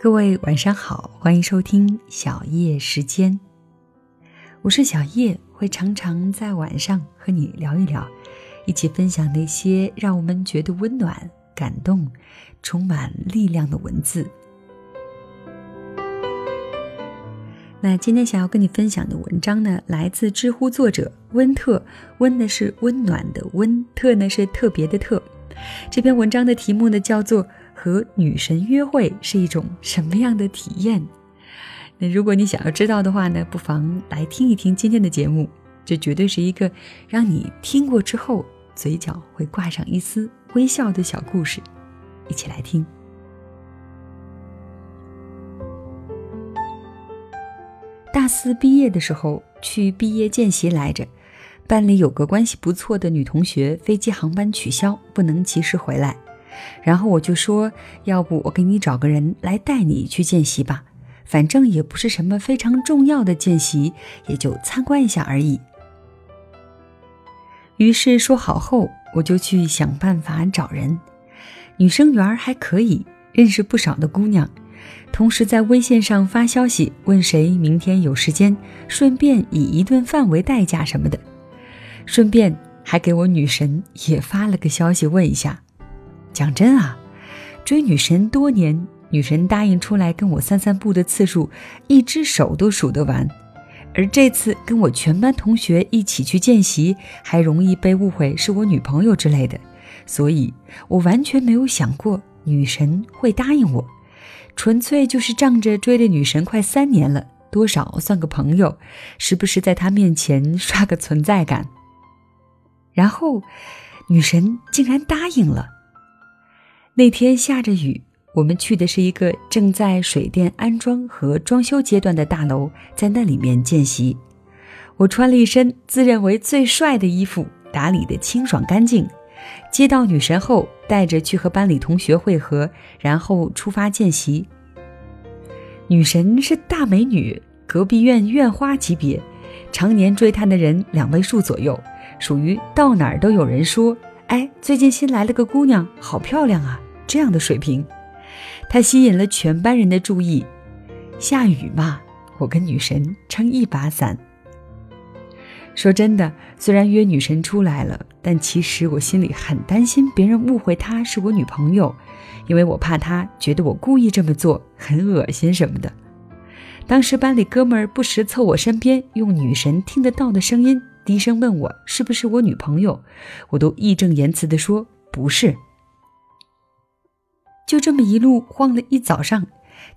各位晚上好，欢迎收听小叶时间。我是小叶，会常常在晚上和你聊一聊，一起分享那些让我们觉得温暖、感动、充满力量的文字。那今天想要跟你分享的文章呢，来自知乎作者温特，温呢是温暖的温，特呢是特别的特。这篇文章的题目呢叫做。和女神约会是一种什么样的体验？那如果你想要知道的话呢，不妨来听一听今天的节目。这绝对是一个让你听过之后嘴角会挂上一丝微笑的小故事。一起来听。大四毕业的时候去毕业见习来着，班里有个关系不错的女同学，飞机航班取消，不能及时回来。然后我就说，要不我给你找个人来带你去见习吧，反正也不是什么非常重要的见习，也就参观一下而已。于是说好后，我就去想办法找人。女生缘还可以，认识不少的姑娘，同时在微信上发消息问谁明天有时间，顺便以一顿饭为代价什么的，顺便还给我女神也发了个消息问一下。讲真啊，追女神多年，女神答应出来跟我散散步的次数，一只手都数得完。而这次跟我全班同学一起去见习，还容易被误会是我女朋友之类的，所以我完全没有想过女神会答应我，纯粹就是仗着追了女神快三年了，多少算个朋友，时不时在她面前刷个存在感。然后，女神竟然答应了。那天下着雨，我们去的是一个正在水电安装和装修阶段的大楼，在那里面见习。我穿了一身自认为最帅的衣服，打理的清爽干净。接到女神后，带着去和班里同学会合，然后出发见习。女神是大美女，隔壁院院花级别，常年追她的人两位数左右，属于到哪儿都有人说：“哎，最近新来了个姑娘，好漂亮啊！”这样的水平，他吸引了全班人的注意。下雨嘛，我跟女神撑一把伞。说真的，虽然约女神出来了，但其实我心里很担心别人误会她是我女朋友，因为我怕她觉得我故意这么做，很恶心什么的。当时班里哥们儿不时凑我身边，用女神听得到的声音低声问我是不是我女朋友，我都义正言辞地说不是。就这么一路晃了一早上，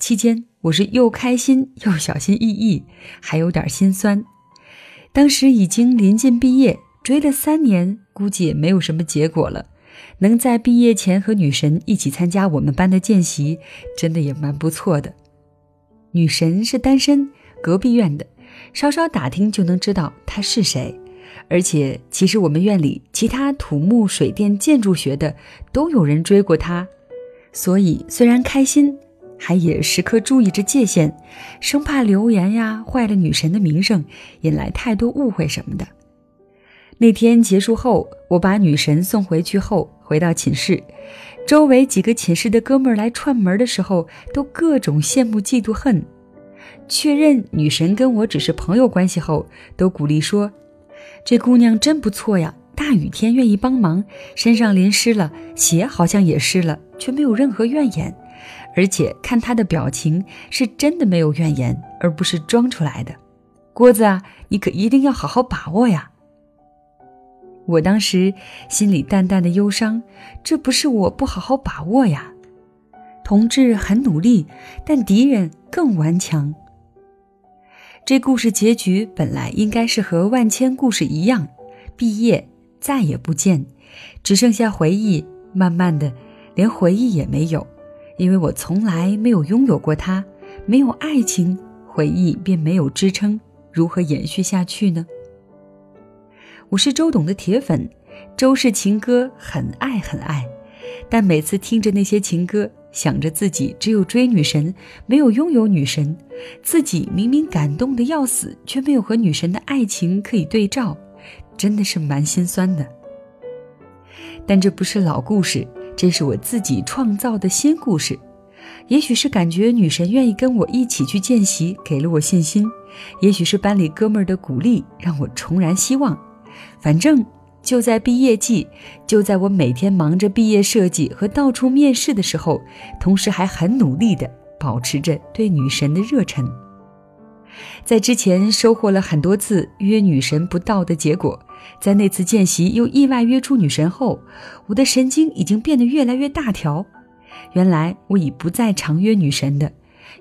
期间我是又开心又小心翼翼，还有点心酸。当时已经临近毕业，追了三年，估计也没有什么结果了。能在毕业前和女神一起参加我们班的见习，真的也蛮不错的。女神是单身，隔壁院的，稍稍打听就能知道她是谁。而且，其实我们院里其他土木、水电、建筑学的都有人追过她。所以，虽然开心，还也时刻注意着界限，生怕留言呀坏了女神的名声，引来太多误会什么的。那天结束后，我把女神送回去后，回到寝室，周围几个寝室的哥们儿来串门的时候，都各种羡慕、嫉妒、恨。确认女神跟我只是朋友关系后，都鼓励说：“这姑娘真不错呀。”大雨天愿意帮忙，身上淋湿了，鞋好像也湿了，却没有任何怨言，而且看他的表情是真的没有怨言，而不是装出来的。郭子啊，你可一定要好好把握呀！我当时心里淡淡的忧伤，这不是我不好好把握呀。同志很努力，但敌人更顽强。这故事结局本来应该是和万千故事一样，毕业。再也不见，只剩下回忆。慢慢的，连回忆也没有，因为我从来没有拥有过他。没有爱情，回忆便没有支撑，如何延续下去呢？我是周董的铁粉，周氏情歌很爱很爱，但每次听着那些情歌，想着自己只有追女神，没有拥有女神，自己明明感动的要死，却没有和女神的爱情可以对照，真的是蛮心酸的。但这不是老故事，这是我自己创造的新故事。也许是感觉女神愿意跟我一起去见习，给了我信心；也许是班里哥们儿的鼓励，让我重燃希望。反正。就在毕业季，就在我每天忙着毕业设计和到处面试的时候，同时还很努力地保持着对女神的热忱。在之前收获了很多次约女神不到的结果，在那次见习又意外约出女神后，我的神经已经变得越来越大条。原来我已不再常约女神的，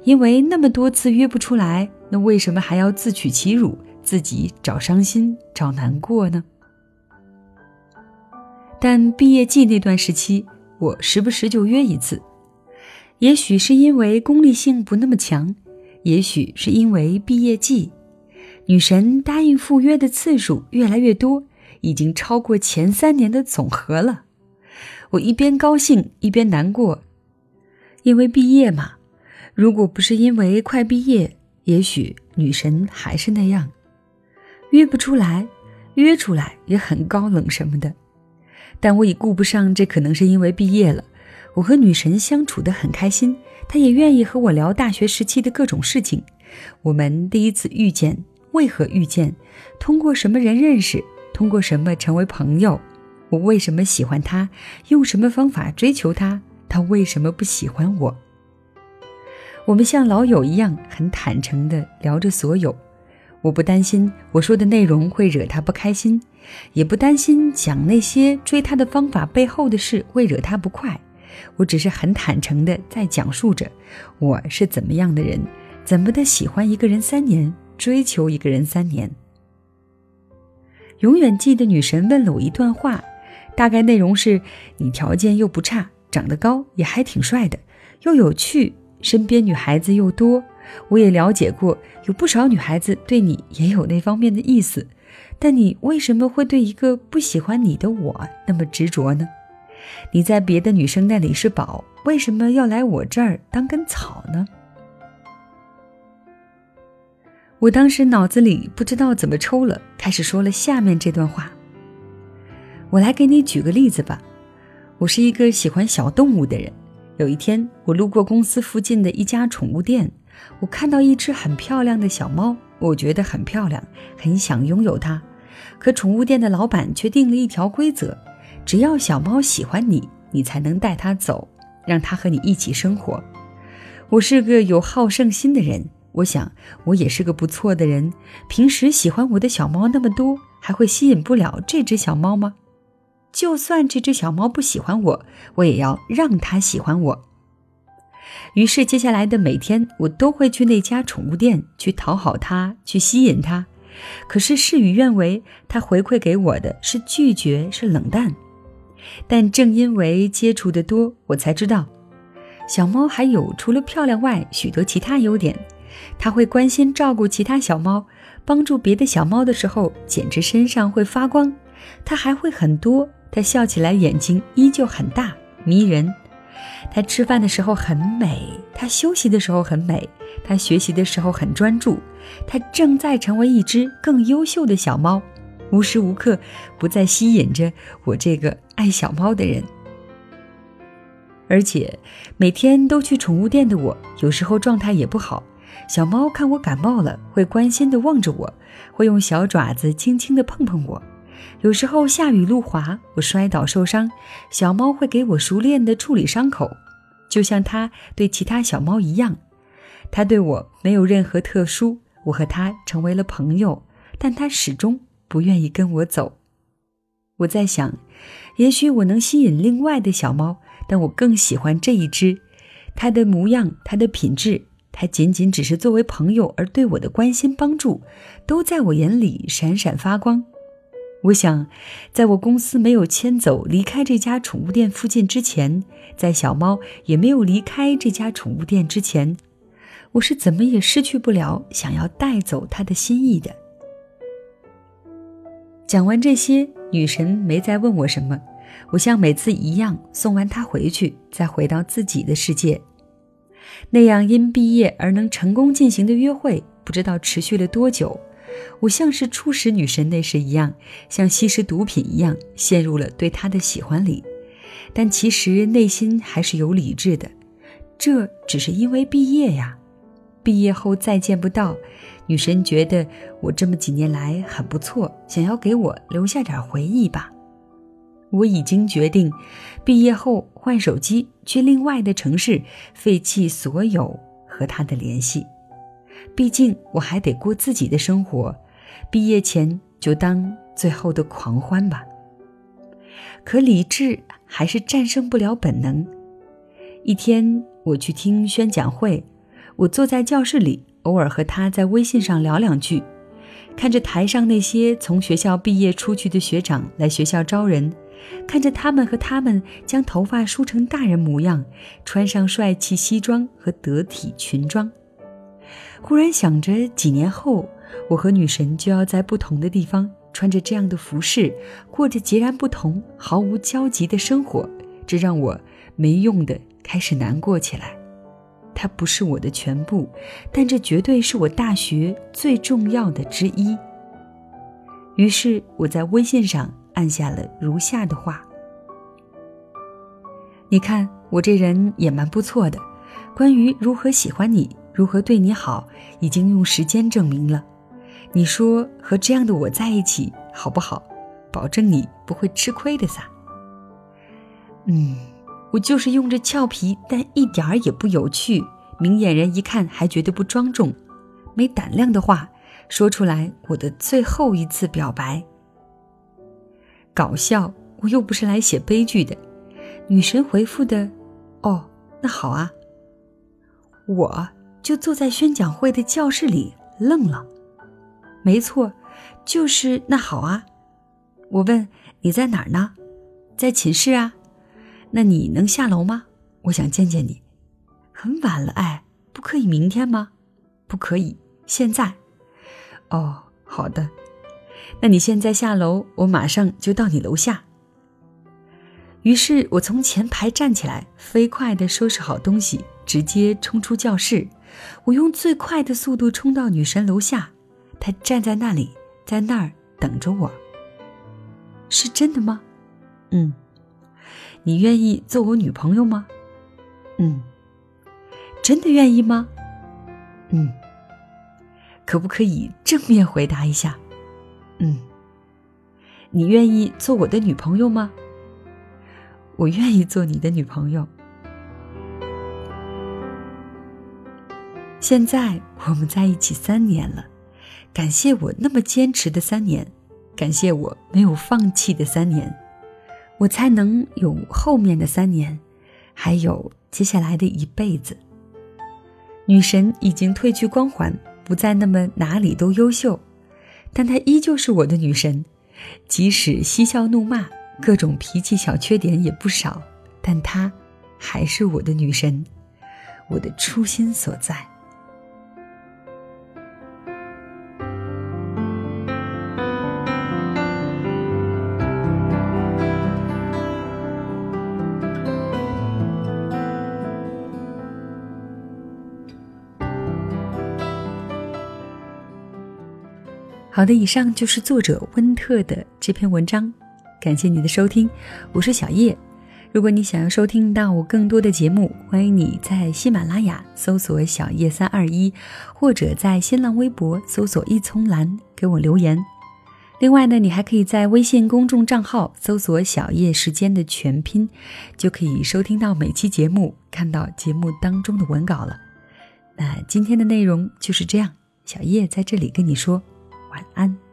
因为那么多次约不出来，那为什么还要自取其辱，自己找伤心找难过呢？但毕业季那段时期，我时不时就约一次。也许是因为功利性不那么强，也许是因为毕业季，女神答应赴约的次数越来越多，已经超过前三年的总和了。我一边高兴一边难过，因为毕业嘛。如果不是因为快毕业，也许女神还是那样，约不出来，约出来也很高冷什么的。但我已顾不上，这可能是因为毕业了。我和女神相处得很开心，她也愿意和我聊大学时期的各种事情。我们第一次遇见，为何遇见？通过什么人认识？通过什么成为朋友？我为什么喜欢他？用什么方法追求他？他为什么不喜欢我？我们像老友一样，很坦诚地聊着所有。我不担心我说的内容会惹他不开心，也不担心讲那些追他的方法背后的事会惹他不快。我只是很坦诚的在讲述着我是怎么样的人，怎么的喜欢一个人三年，追求一个人三年。永远记得女神问了我一段话，大概内容是：你条件又不差，长得高，也还挺帅的，又有趣，身边女孩子又多。我也了解过，有不少女孩子对你也有那方面的意思，但你为什么会对一个不喜欢你的我那么执着呢？你在别的女生那里是宝，为什么要来我这儿当根草呢？我当时脑子里不知道怎么抽了，开始说了下面这段话。我来给你举个例子吧，我是一个喜欢小动物的人。有一天，我路过公司附近的一家宠物店。我看到一只很漂亮的小猫，我觉得很漂亮，很想拥有它。可宠物店的老板却定了一条规则：只要小猫喜欢你，你才能带它走，让它和你一起生活。我是个有好胜心的人，我想我也是个不错的人。平时喜欢我的小猫那么多，还会吸引不了这只小猫吗？就算这只小猫不喜欢我，我也要让它喜欢我。于是，接下来的每天，我都会去那家宠物店去讨好它，去吸引它。可是事与愿违，它回馈给我的是拒绝，是冷淡。但正因为接触的多，我才知道，小猫还有除了漂亮外许多其他优点。它会关心照顾其他小猫，帮助别的小猫的时候，简直身上会发光。它还会很多，它笑起来眼睛依旧很大，迷人。他吃饭的时候很美，他休息的时候很美，他学习的时候很专注，他正在成为一只更优秀的小猫，无时无刻不在吸引着我这个爱小猫的人。而且每天都去宠物店的我，有时候状态也不好，小猫看我感冒了，会关心地望着我，会用小爪子轻轻地碰碰我。有时候下雨路滑，我摔倒受伤，小猫会给我熟练的处理伤口，就像它对其他小猫一样。它对我没有任何特殊，我和它成为了朋友，但它始终不愿意跟我走。我在想，也许我能吸引另外的小猫，但我更喜欢这一只。它的模样，它的品质，还仅仅只是作为朋友而对我的关心帮助，都在我眼里闪闪发光。我想，在我公司没有迁走离开这家宠物店附近之前，在小猫也没有离开这家宠物店之前，我是怎么也失去不了想要带走它的心意的。讲完这些，女神没再问我什么，我像每次一样送完他回去，再回到自己的世界。那样因毕业而能成功进行的约会，不知道持续了多久。我像是初识女神那时一样，像吸食毒品一样，陷入了对他的喜欢里。但其实内心还是有理智的，这只是因为毕业呀。毕业后再见不到，女神觉得我这么几年来很不错，想要给我留下点回忆吧。我已经决定，毕业后换手机，去另外的城市，废弃所有和他的联系。毕竟我还得过自己的生活，毕业前就当最后的狂欢吧。可理智还是战胜不了本能。一天，我去听宣讲会，我坐在教室里，偶尔和他在微信上聊两句，看着台上那些从学校毕业出去的学长来学校招人，看着他们和他们将头发梳成大人模样，穿上帅气西装和得体裙装。忽然想着，几年后我和女神就要在不同的地方穿着这样的服饰，过着截然不同、毫无交集的生活，这让我没用的开始难过起来。它不是我的全部，但这绝对是我大学最重要的之一。于是我在微信上按下了如下的话：“你看，我这人也蛮不错的，关于如何喜欢你。”如何对你好，已经用时间证明了。你说和这样的我在一起好不好？保证你不会吃亏的撒。嗯，我就是用着俏皮但一点儿也不有趣，明眼人一看还觉得不庄重、没胆量的话，说出来我的最后一次表白。搞笑，我又不是来写悲剧的。女神回复的，哦，那好啊。我。就坐在宣讲会的教室里愣了，没错，就是那好啊。我问你在哪儿呢？在寝室啊。那你能下楼吗？我想见见你。很晚了，哎，不可以明天吗？不可以，现在。哦，好的。那你现在下楼，我马上就到你楼下。于是我从前排站起来，飞快地收拾好东西，直接冲出教室。我用最快的速度冲到女神楼下，她站在那里，在那儿等着我。是真的吗？嗯。你愿意做我女朋友吗？嗯。真的愿意吗？嗯。可不可以正面回答一下？嗯。你愿意做我的女朋友吗？我愿意做你的女朋友。现在我们在一起三年了，感谢我那么坚持的三年，感谢我没有放弃的三年，我才能有后面的三年，还有接下来的一辈子。女神已经褪去光环，不再那么哪里都优秀，但她依旧是我的女神，即使嬉笑怒骂，各种脾气小缺点也不少，但她还是我的女神，我的初心所在。好的，以上就是作者温特的这篇文章，感谢你的收听，我是小叶。如果你想要收听到我更多的节目，欢迎你在喜马拉雅搜索“小叶三二一”，或者在新浪微博搜索“一葱蓝”给我留言。另外呢，你还可以在微信公众账号搜索“小叶时间”的全拼，就可以收听到每期节目，看到节目当中的文稿了。那今天的内容就是这样，小叶在这里跟你说。晚安。